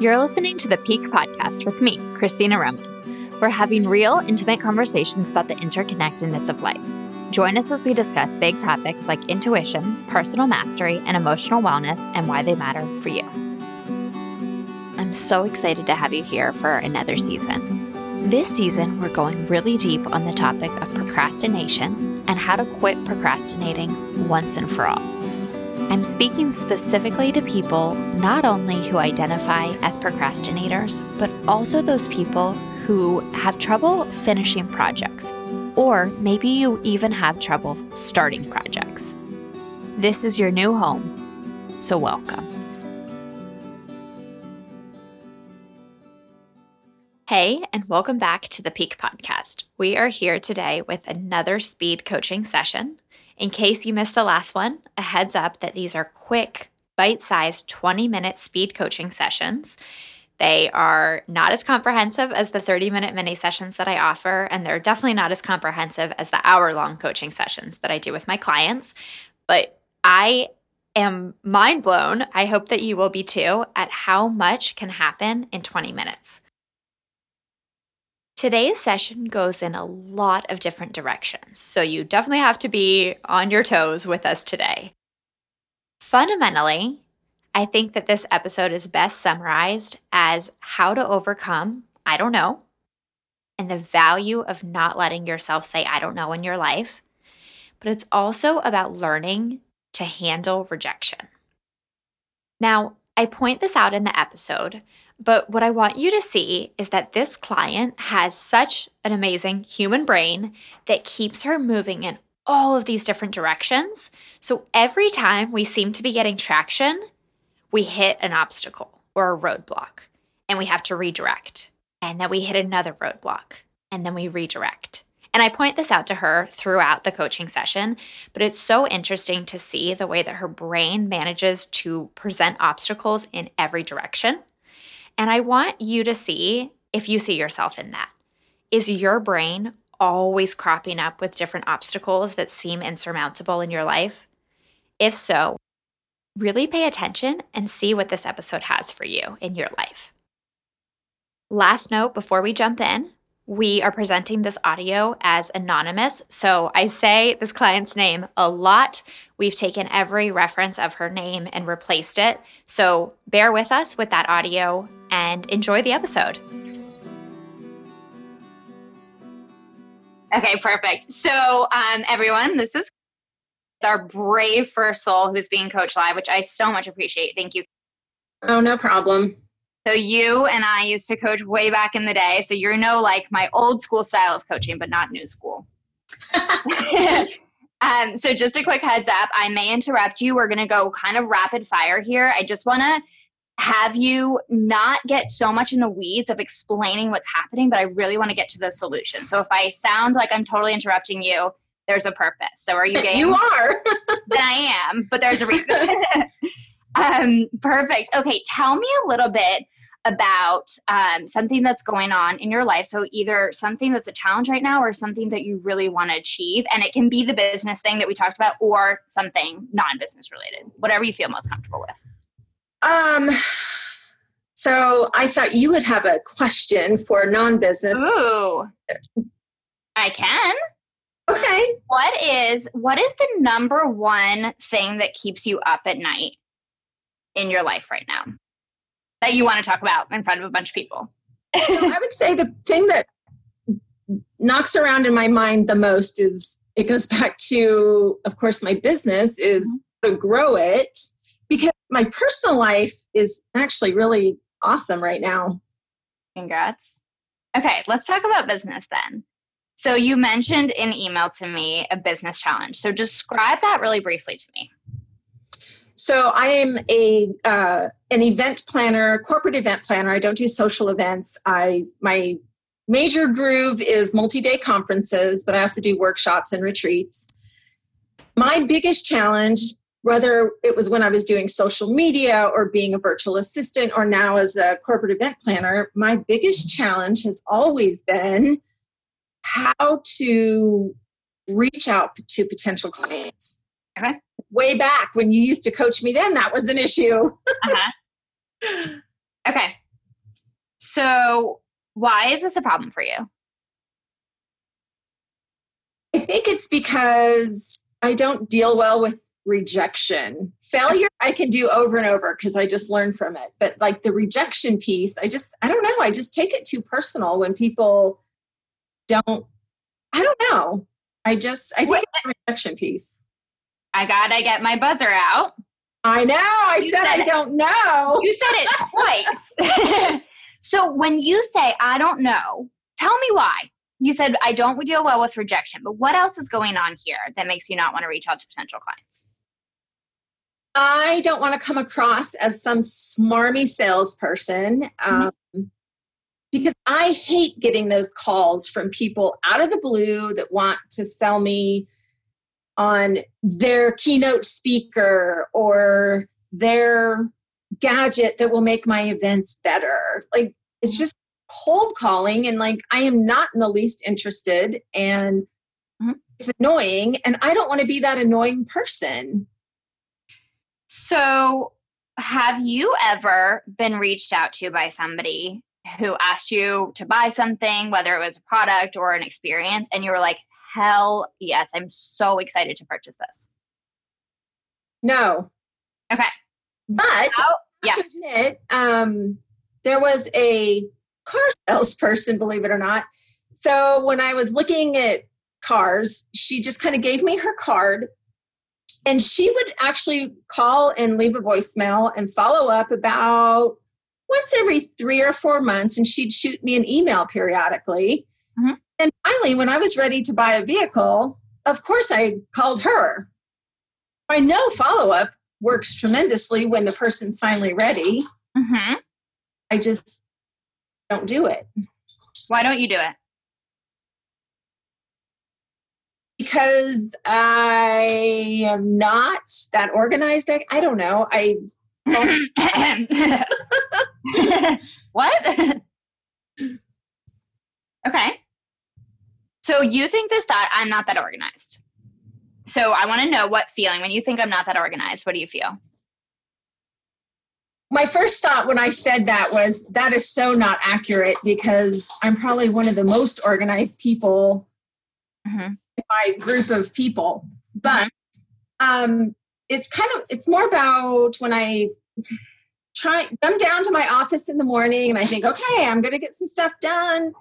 You're listening to the Pique Podcast with me, Christina Roman. We're having real, intimate conversations about the interconnectedness of life. Join us as we discuss big topics like intuition, personal mastery, and emotional wellness and why they matter for you. I'm so excited to have you here for another season. This season, we're going really deep on the topic of procrastination and how to quit procrastinating once and for all. I'm speaking specifically to people not only who identify as procrastinators, but also those people who have trouble finishing projects, or maybe you even have trouble starting projects. This is your new home, so welcome. Hey, and welcome back to the Pique Podcast. We are here today with another speed coaching session in case you missed the last one, a heads up that these are quick, bite sized 20 minute speed coaching sessions. They are not as comprehensive as the 30 minute mini sessions that I offer, and they're definitely not as comprehensive as the hour long coaching sessions that I do with my clients. But I am mind blown. I hope that you will be too at how much can happen in 20 minutes. Today's session goes in a lot of different directions, so you definitely have to be on your toes with us today. Fundamentally, I think that this episode is best summarized as how to overcome I don't know and the value of not letting yourself say I don't know in your life. But it's also about learning to handle rejection. Now, I point this out in the episode but what I want you to see is that this client has such an amazing human brain that keeps her moving in all of these different directions. So every time we seem to be getting traction, we hit an obstacle or a roadblock and we have to redirect. And then we hit another roadblock and then we redirect. And I point this out to her throughout the coaching session, but it's so interesting to see the way that her brain manages to present obstacles in every direction. And I want you to see if you see yourself in that. Is your brain always cropping up with different obstacles that seem insurmountable in your life? If so, really pay attention and see what this episode has for you in your life. Last note before we jump in we are presenting this audio as anonymous. So I say this client's name a lot. We've taken every reference of her name and replaced it. So bear with us with that audio and enjoy the episode. Okay, perfect. So, um, everyone, this is our brave first soul who's being coached live, which I so much appreciate. Thank you. Oh, no problem. So you and I used to coach way back in the day. So you know like my old school style of coaching, but not new school. um, so just a quick heads up, I may interrupt you. We're gonna go kind of rapid fire here. I just wanna have you not get so much in the weeds of explaining what's happening, but I really want to get to the solution. So if I sound like I'm totally interrupting you, there's a purpose. So are you game? You are. then I am, but there's a reason. um, perfect. Okay, tell me a little bit about um, something that's going on in your life. So, either something that's a challenge right now or something that you really want to achieve. And it can be the business thing that we talked about or something non business related, whatever you feel most comfortable with. Um, so, I thought you would have a question for non business. Ooh, I can. Okay. What is what is the number one thing that keeps you up at night in your life right now? that you want to talk about in front of a bunch of people? so I would say the thing that knocks around in my mind the most is it goes back to, of course, my business is mm-hmm. to grow it because my personal life is actually really awesome right now. Congrats. Okay, let's talk about business then. So you mentioned in email to me a business challenge. So describe that really briefly to me. So I am a uh, an event planner, corporate event planner. I don't do social events. I my major groove is multi-day conferences, but I also do workshops and retreats. My biggest challenge, whether it was when I was doing social media or being a virtual assistant or now as a corporate event planner, my biggest challenge has always been how to reach out to potential clients. Okay way back when you used to coach me then that was an issue uh-huh. okay So, why is this a problem for you? I think it's because I don't deal well with rejection. Failure I can do over and over because I just learn from it. But like the rejection piece, I just I don't know, I just take it too personal when people don't I don't know. I just I think it's the rejection piece. I gotta get my buzzer out. I know. I said, said, I don't know. You said it twice. so when you say I don't know, tell me why. You said I don't deal well with rejection, but what else is going on here that makes you not want to reach out to potential clients? I don't want to come across as some smarmy salesperson mm-hmm. um, mm-hmm. because I hate getting those calls from people out of the blue that want to sell me on their keynote speaker or their gadget that will make my events better. Like it's just cold calling and like I am not in the least interested and mm-hmm. it's annoying and I don't want to be that annoying person. So, have you ever been reached out to by somebody who asked you to buy something, whether it was a product or an experience, and you were like, hell yes, I'm so excited to purchase this? No. Okay. But oh, yeah. to admit, um, there was a car salesperson, believe it or not. So when I was looking at cars, she just kind of gave me her card. And she would actually call and leave a voicemail and follow up about once every three or four months. And she'd shoot me an email periodically. Mm-hmm. And finally, when I was ready to buy a vehicle, of course I called her. I know follow up works tremendously when the person's finally ready. Mm-hmm. I just don't do it. Why don't you do it? Because I am not that organized. I, I don't know. I what? okay. So you think this thought, I'm not that organized. So I want to know what feeling when you think I'm not that organized, what do you feel? My first thought when I said that was that is so not accurate because I'm probably one of the most organized people mm-hmm. My group of people. But um, it's kind of it's more about when I try come down to my office in the morning and I think, okay, I'm gonna get some stuff done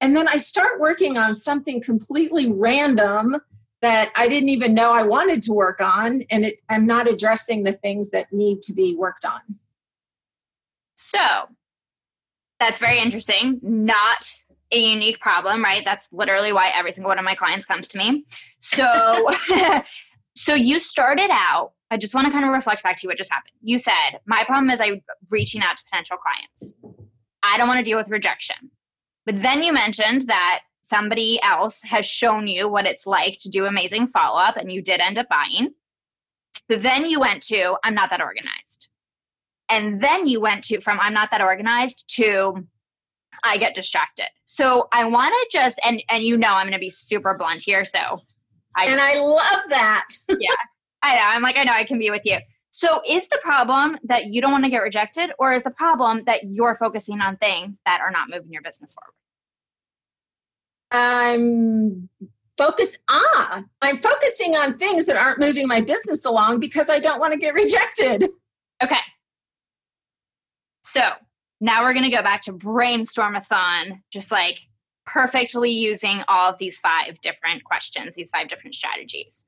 and then I start working on something completely random that I didn't even know I wanted to work on, and it, I'm not addressing the things that need to be worked on. So that's very interesting. Not a unique problem, right? That's literally why every single one of my clients comes to me. So, so you started out. I just want to kind of reflect back to you what just happened. You said my problem is I'm reaching out to potential clients. I don't want to deal with rejection. But then you mentioned that somebody else has shown you what it's like to do amazing follow up and you did end up buying. But then you went to, I'm not that organized. And then you went to, from I'm not that organized to, I get distracted. So I want to just, and, and you know, I'm going to be super blunt here. So I, and I love that. yeah. I know. I'm like, I know I can be with you. So, is the problem that you don't want to get rejected, or is the problem that you're focusing on things that are not moving your business forward? I'm focus ah i'm focusing on things that aren't moving my business along because i don't want to get rejected okay so now we're going to go back to brainstormathon just like perfectly using all of these five different questions these five different strategies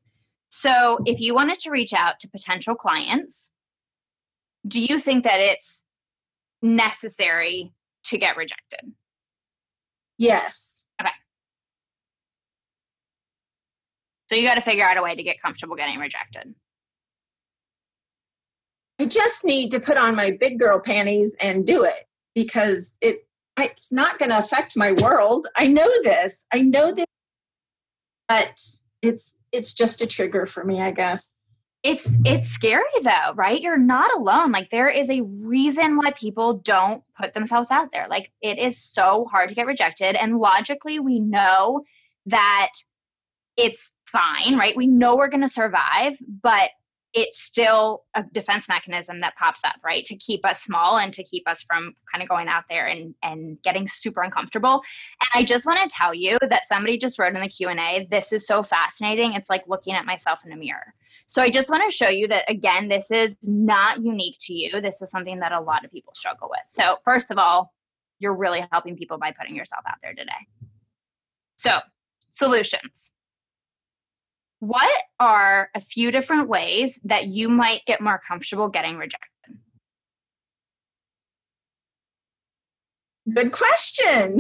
so, if you wanted to reach out to potential clients, do you think that it's necessary to get rejected? Yes. Okay. So, you got to figure out a way to get comfortable getting rejected. I just need to put on my big girl panties and do it because it it's not going to affect my world. I know this. I know this, but it's it's just a trigger for me, I guess. It's it's scary though, right? You're not alone. Like there is a reason why people don't put themselves out there. Like it is so hard to get rejected and logically we know that it's fine, right? We know we're going to survive, but it's still a defense mechanism that pops up, right? To keep us small and to keep us from kind of going out there and, and getting super uncomfortable. And I just want to tell you that somebody just wrote in the Q&A, this is so fascinating. It's like looking at myself in a mirror. So I just want to show you that again, this is not unique to you. This is something that a lot of people struggle with. So first of all, you're really helping people by putting yourself out there today. So solutions what are a few different ways that you might get more comfortable getting rejected? Good question.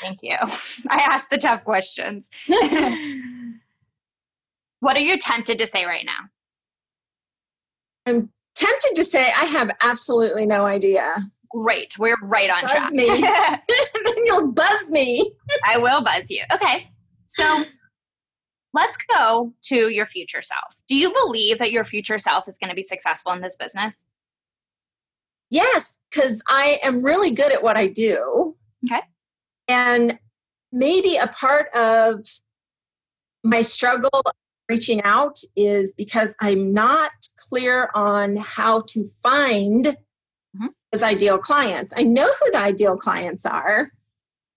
Thank you. I asked the tough questions. what are you tempted to say right now? I'm tempted to say I have absolutely no idea. Great. We're right on track. buzz track. me. then you'll buzz me. I will buzz you. Okay. So let's go to your future self. Do you believe that your future self is going to be successful in this business? Yes, because I am really good at what I do. Okay. And maybe a part of my struggle reaching out is because I'm not clear on how to find mm-hmm. those ideal clients. I know who the ideal clients are,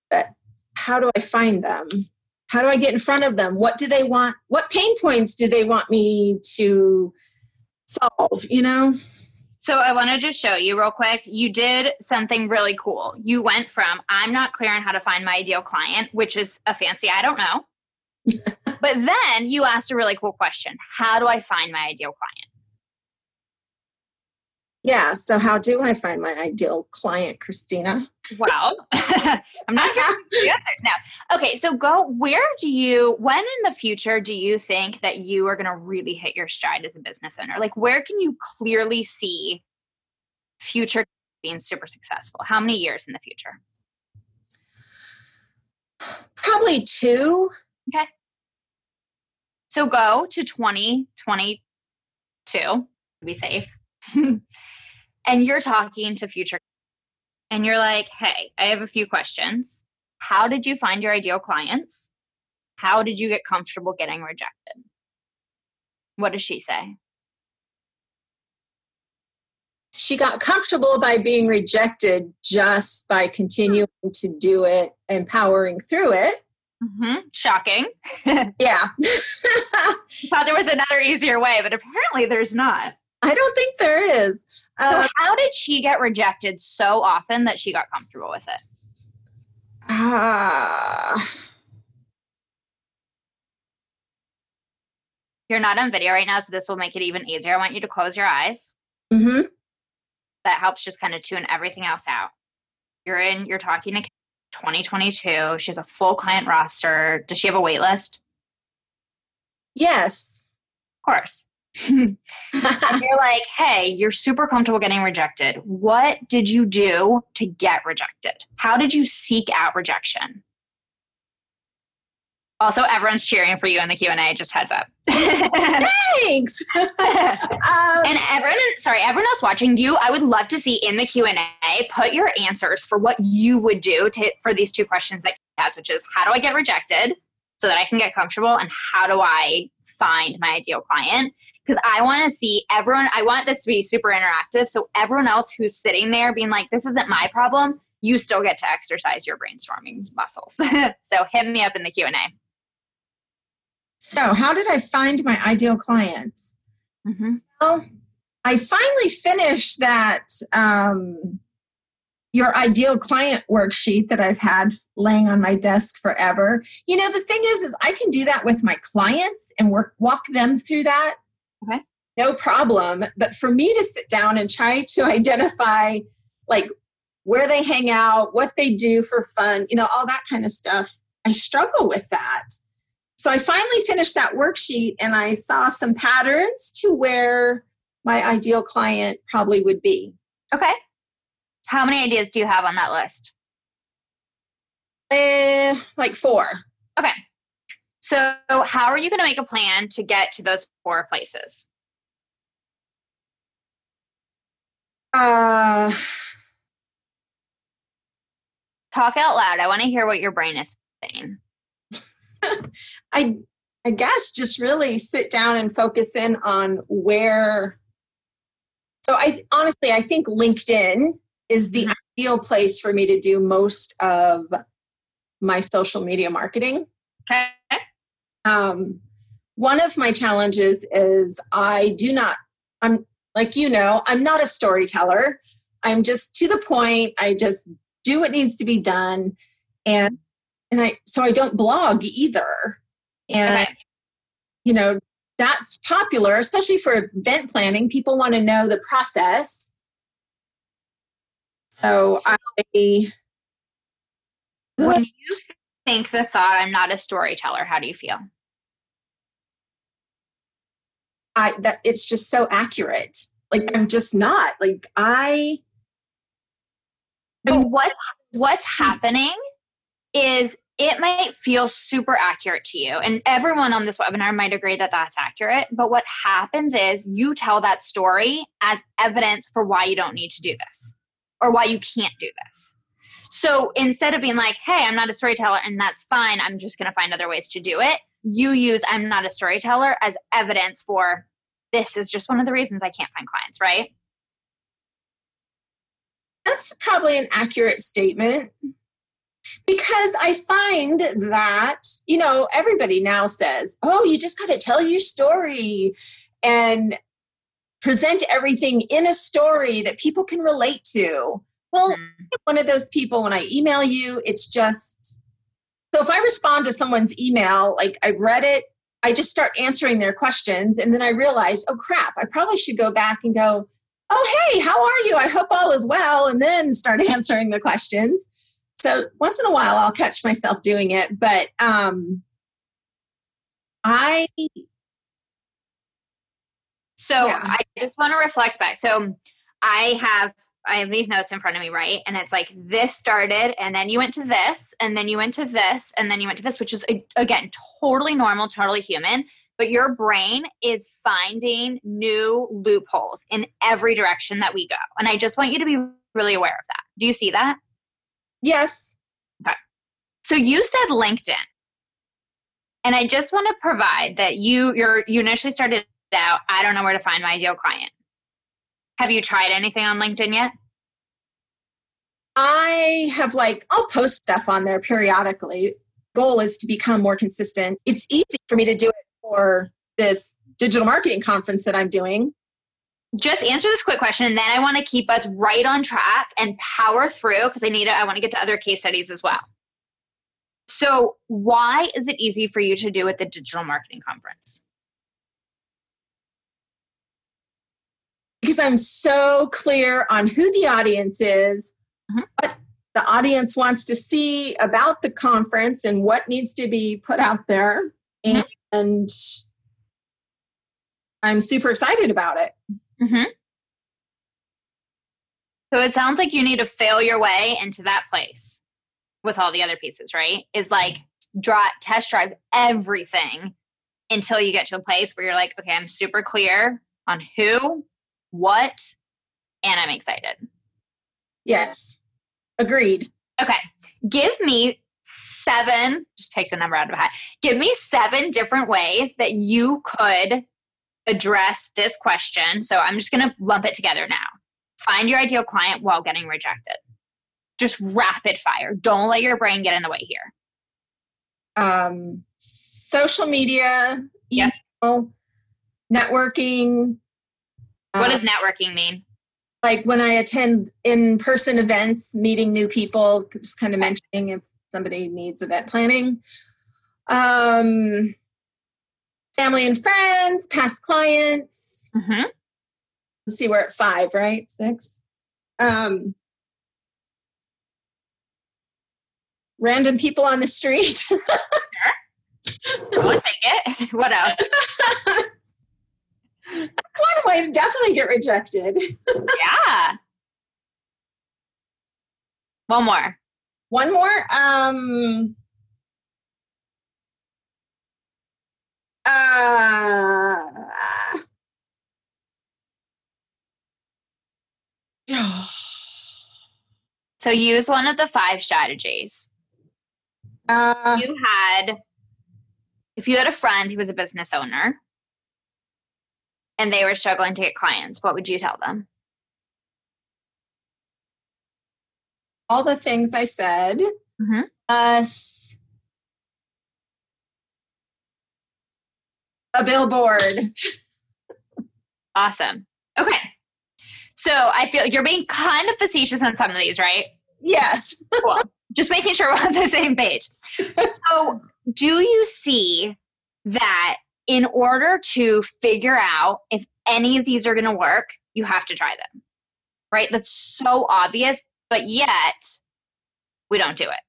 but how do I find them? How do i get in front of them? What do they want? What pain points do they want me to solve you know? So i want to just show you real quick. You did something really cool. You went from i'm not clear on how to find my ideal client which is a fancy i don't know. But then you asked a really cool question. How do i find my ideal client? Yeah. So, how do I find my ideal client, Christina? Well, I'm not sure the answers now. Okay. So, go, where do you, when in the future do you think that you are going to really hit your stride as a business owner? Like, where can you clearly see future being super successful? How many years in the future? Probably two. Okay. So, go to 2022 to be safe. and you're talking to future and you're like, hey, I have a few questions. How did you find your ideal clients? How did you get comfortable getting rejected? What does she say? She got comfortable by being rejected just by continuing to do it, empowering through it. Mm-hmm. Shocking. yeah. thought there was another easier way, but apparently there's not. I don't think there is. Uh, so how did she get rejected so often that she got comfortable with it? Uh, You're not on video right now, so this will make it even easier. I want you to close your eyes. Mm-hmm. That helps just kind of tune everything else out. You're in, you're talking to 2022. She has a full client roster. Does she have a wait list? Yes. Of course. and you're like, hey, you're super comfortable getting rejected. What did you do to get rejected? How did you seek out rejection? Also, everyone's cheering for you in the Q and A. Just heads up. Thanks. um, and everyone, sorry, everyone else watching you, I would love to see in the Q and A put your answers for what you would do to, for these two questions that has, which is how do I get rejected so that I can get comfortable, and how do I find my ideal client? Because I want to see everyone, I want this to be super interactive. So everyone else who's sitting there being like, this isn't my problem, you still get to exercise your brainstorming muscles. so hit me up in the Q&A. So how did I find my ideal clients? Mm-hmm. Well, I finally finished that um, your ideal client worksheet that I've had laying on my desk forever. You know, the thing is, is I can do that with my clients and work walk them through that Okay. No problem. But for me to sit down and try to identify like where they hang out, what they do for fun, you know, all that kind of stuff, I struggle with that. So I finally finished that worksheet and I saw some patterns to where my ideal client probably would be. Okay. How many ideas do you have on that list? Uh, like four. Okay. So, how are you going to make a plan to get to those four places? Uh, Talk out loud. I want to hear what your brain is saying. I I guess just really sit down and focus in on where. So I honestly, I think LinkedIn is the mm-hmm. ideal place for me to do most of my social media marketing. Okay. Um, one of my challenges is I do not. I'm like you know, I'm not a storyteller. I'm just to the point. I just do what needs to be done, and and I so I don't blog either. And, okay. you know, that's popular, especially for event planning. People want to know the process. So I. When you think the thought, I'm not a storyteller, how do you feel? I that it's just so accurate. Like I'm just not. Like I But what what's happening is it might feel super accurate to you. And everyone on this webinar might agree that that's accurate. But what happens is you tell that story as evidence for why you don't need to do this or why you can't do this. So instead of being like, hey, I'm not a storyteller and that's fine, I'm just going to find other ways to do it, you use I'm not a storyteller as evidence for this is just one of the reasons I can't find clients, right? That's probably an accurate statement because I find that, you know, everybody now says, oh, you just got to tell your story and present everything in a story that people can relate to. Well, mm-hmm. one of those people, when I email you, it's just so if I respond to someone's email, like I've read it, I just start answering their questions. And then I realize, oh crap, I probably should go back and go, oh, hey, how are you? I hope all is well. And then start answering the questions. So once in a while, I'll catch myself doing it, but um, I. So yeah. I just want to reflect back. So I have I have these notes in front of me, right? And it's like this started, and then you went to this, and then you went to this, and then you went to this, which is again totally normal, totally human. But your brain is finding new loopholes in every direction that we go. And I just want you to be really aware of that. Do you see that? Yes. Okay. So you said LinkedIn. And I just want to provide that you you initially started out, I don't know where to find my ideal client. Have you tried anything on LinkedIn yet? I have like I'll post stuff on there periodically. Goal is to become more consistent. It's easy for me to do it for this digital marketing conference that I'm doing just answer this quick question and then I want to keep us right on track and power through because I need to, I want to get to other case studies as well. So, why is it easy for you to do at the digital marketing conference? Because I'm so clear on who the audience is, mm-hmm. what the audience wants to see about the conference, and what needs to be put out there. Mm-hmm. And I'm super excited about it. Mm-hmm. So it sounds like you need to fail your way into that place with all the other pieces, right? Is like draw, test drive everything until you get to a place where you're like, okay, I'm super clear on who, what, and I'm excited. Yes. Agreed. Okay. Give me seven, just picked a number out of a hat. Give me seven different ways that you could address this question. So I'm just going to lump it together now. Find your ideal client while getting rejected. Just rapid fire. Don't let your brain get in the way here. Um, social media, email, yep. networking. What does uh, networking mean? Like when I attend in person events, meeting new people, just kind of mentioning if somebody needs event planning. Um, family and friends, past clients. Mm-hmm. Let's see, we're at five, right? Six. Um, random people on the street. sure. We'll take it. What else? One way to definitely get rejected. yeah. One more. One more. Um, Uh, so use one of the five strategies. Uh, you had if you had a friend who was a business owner and they were struggling to get clients, what would you tell them? All the things I said. Mm-hmm. Us. A billboard. Awesome. Okay. So I feel you're being kind of facetious on some of these, right? Yes. cool. Just making sure we're on the same page. So, do you see that in order to figure out if any of these are going to work, you have to try them? Right? That's so obvious, but yet we don't do it.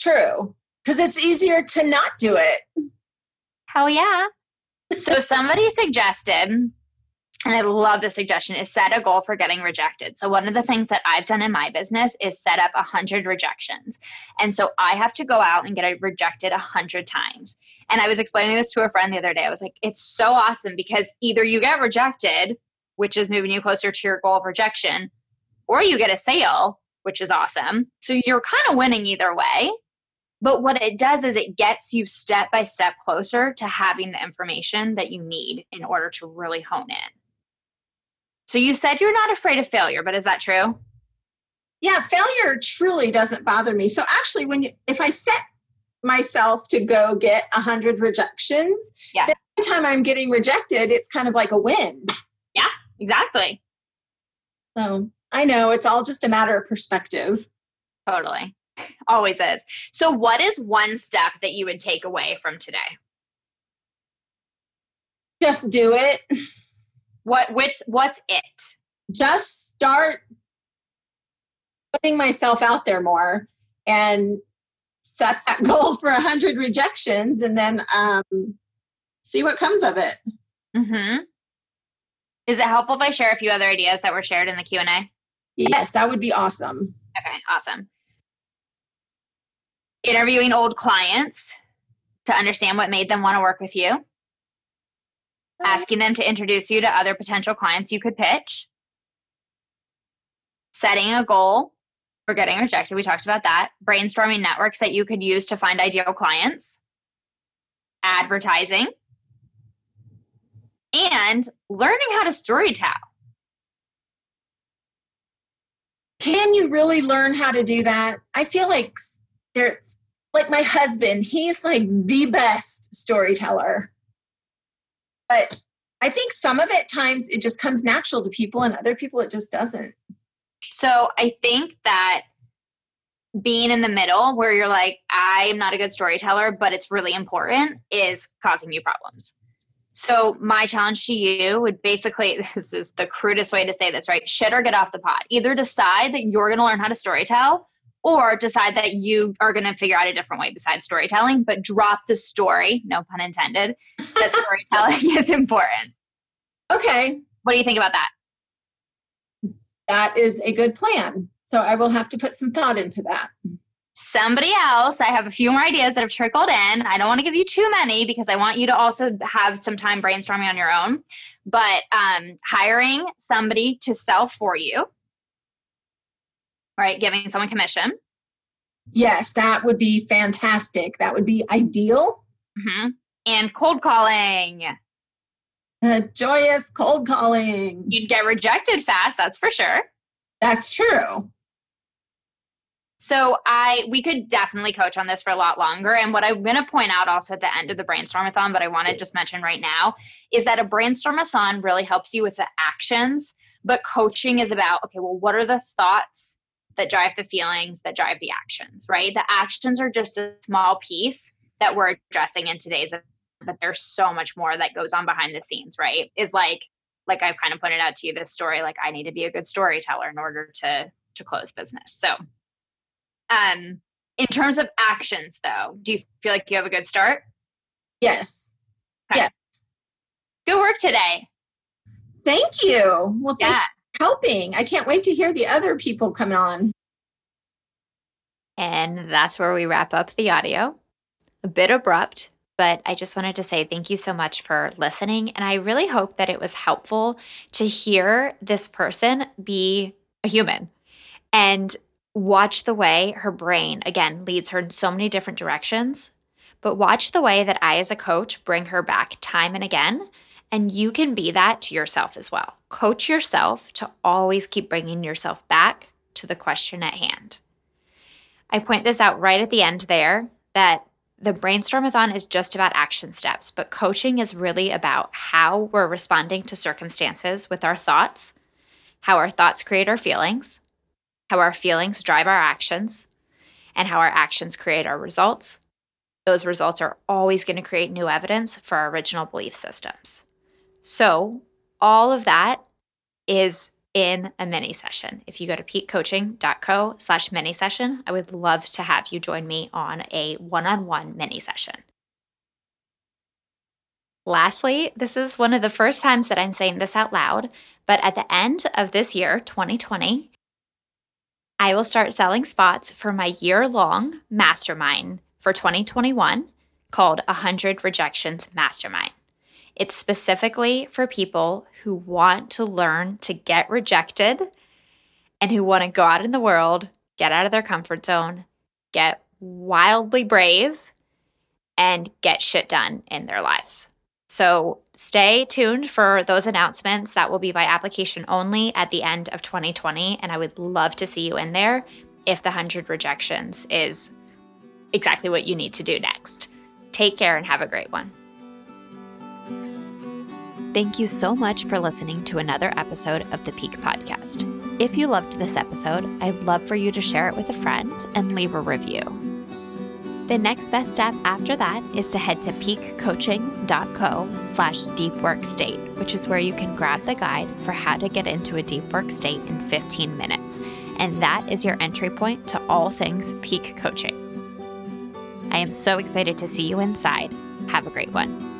True. Because it's easier to not do it. Hell yeah. so, somebody suggested and I love the suggestion is set a goal for getting rejected. So one of the things that I've done in my business is set up a hundred rejections. And so I have to go out and get rejected a hundred times. And I was explaining this to a friend the other day. I was like, it's so awesome because either you get rejected, which is moving you closer to your goal of rejection, or you get a sale, which is awesome. So you're kind of winning either way. But what it does is it gets you step by step closer to having the information that you need in order to really hone in. So you said you're not afraid of failure, but is that true? Yeah, failure truly doesn't bother me. So actually, when you, if I set myself to go get a hundred rejections, yeah. every time I'm getting rejected, it's kind of like a win. Yeah, exactly. So I know it's all just a matter of perspective. Totally. Always is. So, what is one step that you would take away from today? Just do it. What which what's it? Just start putting myself out there more and set that goal for a hundred rejections and then um, see what comes of it. Mm-hmm. Is it helpful if I share a few other ideas that were shared in the Q and A? Yes, that would be awesome. Okay, awesome. Interviewing old clients to understand what made them want to work with you asking them to introduce you to other potential clients you could pitch, setting a goal for getting rejected. We talked about that. Brainstorming networks that you could use to find ideal clients, advertising, and learning how to storytell. Can you really learn how to do that? I feel like there's like my husband, he's like the best storyteller. But I think some of it times it just comes natural to people and other people it just doesn't. So I think that being in the middle where you're like, I'm not a good storyteller, but it's really important is causing you problems. So my challenge to you would basically this is the crudest way to say this, right? Shit or get off the pot. Either decide that you're gonna learn how to storytell or decide that you are going to figure out a different way besides storytelling, but drop the story, no pun intended, that storytelling is important. Okay. What do you think about that? That is a good plan. So I will have to put some thought into that. Somebody else, I have a few more ideas that have trickled in. I don't want to give you too many because I want you to also have some time brainstorming on your own. But um, hiring somebody to sell for you right? Giving someone commission. Yes, that would be fantastic. That would be ideal. Mm-hmm. And cold calling. Uh, joyous cold calling. You'd get rejected fast, that's for sure. That's true. So I we could definitely coach on this for a lot longer. And what I'm going to point out also at the end of the brainstormathon, but I want to just mention right now, is that a brainstormathon really helps you with the actions. But coaching is about okay, well, what are the thoughts that drive the feelings that drive the actions, right? The actions are just a small piece that we're addressing in today's but there's so much more that goes on behind the scenes, right? Is like like I've kind of pointed out to you this story like I need to be a good storyteller in order to to close business. So um in terms of actions though, do you feel like you have a good start? Yes. Okay. Yes. Good work today. Thank you. Well, thank yeah helping. I can't wait to hear the other people come on. And that's where we wrap up the audio. A bit abrupt, but I just wanted to say thank you so much for listening. And I really hope that it was helpful to hear this person be a human and watch the way her brain, again, leads her in so many different directions, but watch the way that I, as a coach, bring her back time and again. And you can be that to yourself as well. Coach yourself to always keep bringing yourself back to the question at hand. I point this out right at the end there that the brainstormathon is just about action steps, but coaching is really about how we're responding to circumstances with our thoughts, how our thoughts create our feelings, how our feelings drive our actions, and how our actions create our results. Those results are always going to create new evidence for our original belief systems. So, all of that is in a mini session. If you go to piquecoaching.co slash mini session, I would love to have you join me on a one on one mini session. Lastly, this is one of the first times that I'm saying this out loud, but at the end of this year, 2020, I will start selling spots for my year long mastermind for 2021 called 100 Rejections Mastermind. It's specifically for people who want to learn to get rejected and who want to go out in the world, get out of their comfort zone, get wildly brave, and get shit done in their lives. So stay tuned for those announcements. That will be by application only at the end of 2020. And I would love to see you in there if the 100 rejections is exactly what you need to do next. Take care and have a great one. Thank you so much for listening to another episode of the Pique Podcast. If you loved this episode, I'd love for you to share it with a friend and leave a review. The next best step after that is to head to piquecoaching.co slash deep work state, which is where you can grab the guide for how to get into a deep work state in 15 minutes. And that is your entry point to all things Pique coaching. I am so excited to see you inside. Have a great one.